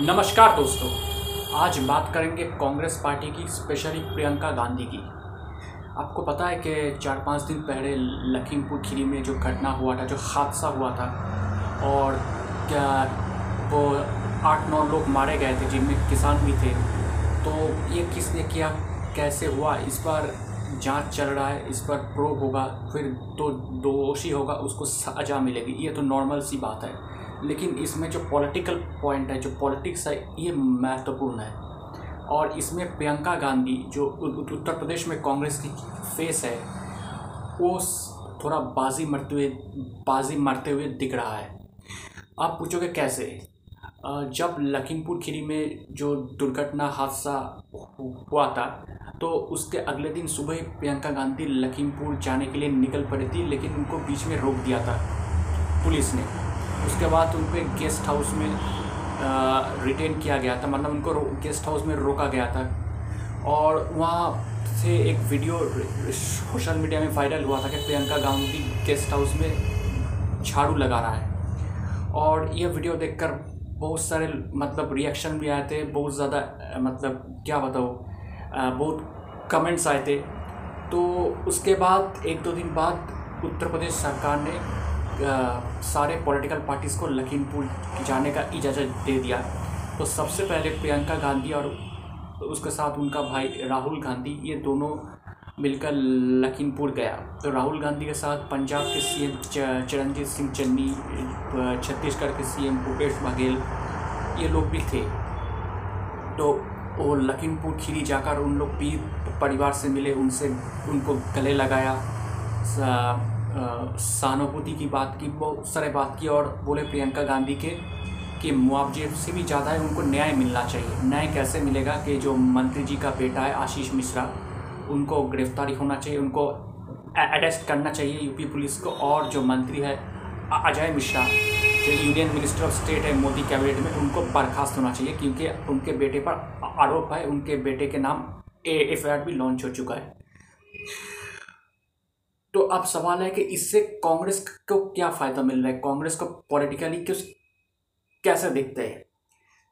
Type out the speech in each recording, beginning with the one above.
नमस्कार दोस्तों, आज बात करेंगे कांग्रेस पार्टी की, स्पेशली प्रियंका गांधी की। आपको पता है कि चार पाँच दिन पहले लखीमपुर खीरी में जो घटना हुआ था, जो हादसा हुआ था, और क्या वो आठ नौ लोग मारे गए थे, जिनमें किसान भी थे। तो ये किसने किया, कैसे हुआ, इस पर जाँच चल रहा है, इस पर प्रोब होगा, फिर तो दोषी होगा, उसको सजा मिलेगी। ये तो नॉर्मल सी बात है। लेकिन इसमें जो पॉलिटिकल पॉइंट है, जो पॉलिटिक्स है, ये महत्वपूर्ण है। और इसमें प्रियंका गांधी, जो उत्तर प्रदेश में कांग्रेस की फेस है, वो थोड़ा बाजी मरते हुए, बाजी मारते हुए दिख रहा है। आप पूछोगे कैसे? जब लखीमपुर खीरी में जो दुर्घटना, हादसा हुआ था तो उसके अगले दिन सुबह प्रियंका गांधी लखीमपुर जाने के लिए निकल पड़ी थी, लेकिन उनको बीच में रोक दिया था, पुलिस ने। उसके बाद उन पर गेस्ट हाउस में रिटेन किया गया था। मतलब उनको गेस्ट हाउस में रोका गया था। और वहाँ से एक वीडियो सोशल मीडिया में वायरल हुआ था कि प्रियंका गांधी गेस्ट हाउस में झाड़ू लगा रहा है। और ये वीडियो देखकर बहुत सारे मतलब रिएक्शन भी आए थे। बहुत ज़्यादा मतलब क्या बताओ बहुत कमेंट्स आए थे। तो उसके बाद, एक दो दिन बाद उत्तर प्रदेश सरकार ने सारे पॉलिटिकल पार्टीज़ को लखीमपुर जाने का इजाज़त दे दिया। तो सबसे पहले प्रियंका गांधी और उसके साथ उनका भाई राहुल गांधी, ये दोनों मिलकर लखीमपुर गया। तो राहुल गांधी के साथ पंजाब के सीएम चरणजीत सिंह चन्नी छत्तीसगढ़ के सीएम भूपेश बघेल, ये लोग भी थे। तो वो लखीमपुर, खीरी जाकर उन लोग भी परिवार से मिले, उनसे उनको गले लगाया। सहानुभूति की बात की, बहुत सारे बात की और बोले प्रियंका गांधी के, कि मुआवजे से भी ज़्यादा है उनको न्याय मिलना चाहिए। न्याय कैसे मिलेगा कि जो मंत्री जी का बेटा है आशीष मिश्रा, उनको गिरफ्तारी होना चाहिए, उनको अरेस्ट करना चाहिए यूपी पुलिस को और जो मंत्री है अजय मिश्रा, जो यूनियन मिनिस्टर ऑफ़ स्टेट है मोदी कैबिनेट में, उनको बर्खास्त होना चाहिए क्योंकि उनके बेटे पर आरोप है, उनके बेटे के नाम ए, एफ़ भी लॉन्च हो चुका है। तो अब सवाल है कि इससे कांग्रेस को क्या फ़ायदा मिल रहा है? कांग्रेस को पॉलिटिकली क्यों कैसे देखते हैं?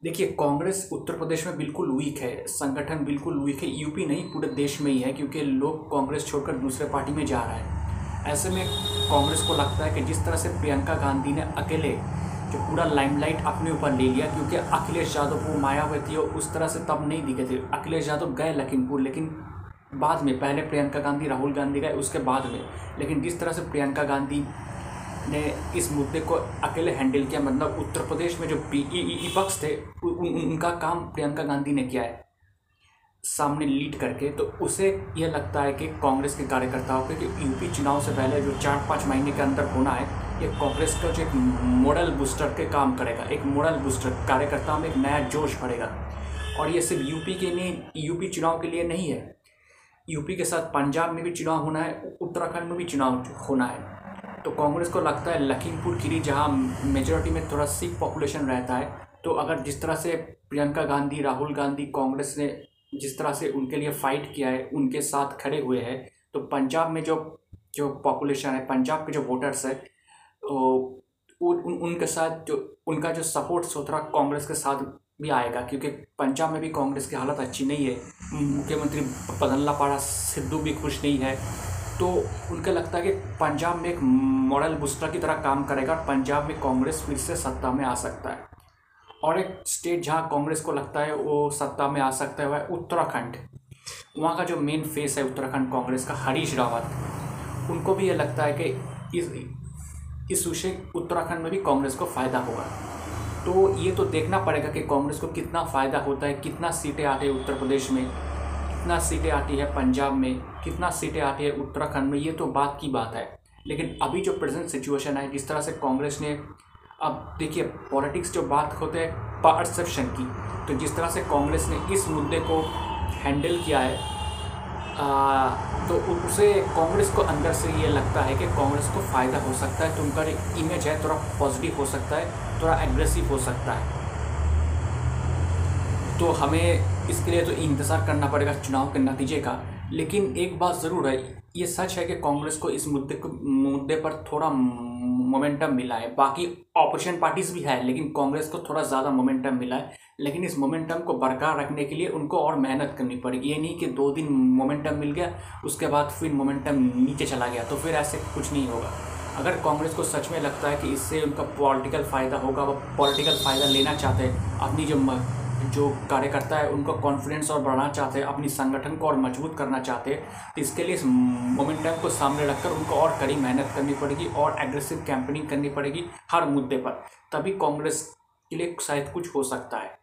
देखिए, कांग्रेस उत्तर प्रदेश में बिल्कुल वीक है, संगठन बिल्कुल वीक है यूपी नहीं, पूरे देश में ही है, क्योंकि लोग कांग्रेस छोड़कर दूसरे पार्टी में जा रहा है। ऐसे में कांग्रेस को लगता है कि जिस तरह से प्रियंका गांधी ने अकेले जो पूरा लाइमलाइट अपने ऊपर ले लिया, क्योंकि अखिलेश यादव वो मायावती हो, उस तरह से तब नहीं दिखे थे। अखिलेश यादव गए लखीमपुर, लेकिन बाद में पहले प्रियंका गांधी राहुल गांधी गए उसके बाद में। लेकिन जिस तरह से प्रियंका गांधी ने इस मुद्दे को अकेले हैंडल किया मतलब उत्तर प्रदेश में जो पी पक्ष थे उन, उनका काम प्रियंका गांधी ने किया है सामने लीड करके तो उसे यह लगता है कि कांग्रेस के कार्यकर्ताओं के कि यूपी चुनाव से पहले जो चार पाँच महीने के अंदर होना है ये कांग्रेस का जो एक मॉडल बूस्टर के काम करेगा एक मॉडल बूस्टर कार्यकर्ताओं में एक नया जोश भरेगा और ये सिर्फ़ यूपी के लिए यूपी चुनाव के लिए नहीं है यूपी के साथ पंजाब में भी चुनाव होना है उत्तराखंड में भी चुनाव होना है। तो कांग्रेस को लगता है लखीमपुर खीरी जहाँ मेजोरिटी में थोड़ा सिख पॉपुलेशन रहता है तो अगर जिस तरह से प्रियंका गांधी राहुल गांधी कांग्रेस ने जिस तरह से उनके लिए फ़ाइट किया है उनके साथ खड़े हुए हैं तो पंजाब में जो जो पॉपुलेशन है पंजाब के जो वोटर्स है तो उन, उनके साथ जो उनका जो सपोर्ट सोतरा कांग्रेस के साथ भी आएगा, क्योंकि पंजाब में भी कांग्रेस की हालत अच्छी नहीं है। मुख्यमंत्री बदल्ला पाड़ा सिद्धू भी खुश नहीं है। तो उनका लगता है कि पंजाब में एक मॉडल बूस्टर की तरह काम करेगा और पंजाब में कांग्रेस फिर से सत्ता में आ सकता है। और एक स्टेट जहाँ कांग्रेस को लगता है वो सत्ता में आ सकता है, वह उत्तराखंड। वहाँ का जो मेन फेस है उत्तराखंड कांग्रेस का, हरीश रावत। उनको भी ये लगता है कि इस इस विषय उत्तराखंड में भी कांग्रेस को फ़ायदा होगा। तो ये तो देखना पड़ेगा कि कांग्रेस को कितना फ़ायदा होता है, कितना सीटें आती है उत्तर प्रदेश में, कितना सीटें आती है पंजाब में, कितना सीटें आती है उत्तराखंड में, ये तो बात की बात है। लेकिन अभी जो प्रेजेंट सिचुएशन है, जिस तरह से कांग्रेस ने, अब देखिए पॉलिटिक्स जो बात होते हैं परसेप्शन की तो जिस तरह से कांग्रेस ने इस मुद्दे को हैंडल किया है तो उसे कांग्रेस को अंदर से ये लगता है कि कांग्रेस को फ़ायदा हो सकता है तो उनका इमेज है, थोड़ा पॉजिटिव हो सकता है, थोड़ा एग्रेसिव हो सकता है। तो हमें इसके लिए तो इंतज़ार करना पड़ेगा चुनाव के नतीजे का। लेकिन एक बात ज़रूर है, ये सच है कि कांग्रेस को इस मुद्दे को, मुद्दे पर थोड़ा मोमेंटम मिला है। बाकी ऑपोजिशन पार्टीज़ भी है, लेकिन कांग्रेस को थोड़ा ज़्यादा मोमेंटम मिला है। लेकिन इस मोमेंटम को बरकरार रखने के लिए उनको और मेहनत करनी पड़ेगी ये नहीं कि दो दिन मोमेंटम मिल गया, उसके बाद फिर मोमेंटम नीचे चला गया तो फिर ऐसे कुछ नहीं होगा। अगर कांग्रेस को सच में लगता है कि इससे उनका पॉलिटिकल फ़ायदा होगा, वो पॉलिटिकल फ़ायदा लेना चाहते हैं, अपनी जो जो कार्यकर्ता है, उनका कॉन्फिडेंस और बढ़ाना चाहते हैं, अपनी संगठन को और मज़बूत करना चाहते हैं तो इसके लिए इस मोमेंटम को सामने रखकर उनको और कड़ी मेहनत करनी पड़ेगी और एग्रेसिव कैंपेनिंग करनी पड़ेगी हर मुद्दे पर। तभी कांग्रेस के लिए शायद कुछ हो सकता है।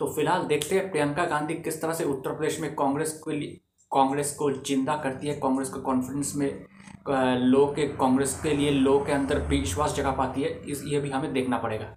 तो फ़िलहाल देखते हैं, प्रियंका गांधी किस तरह से उत्तर प्रदेश में कांग्रेस के लिए, कांग्रेस को ज़िंदा करती है, कांग्रेस को कॉन्फिडेंस में लोग के, कांग्रेस के लिए लोग के अंदर विश्वास जगा पाती है, इस, ये भी हमें देखना पड़ेगा।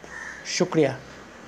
शुक्रिया।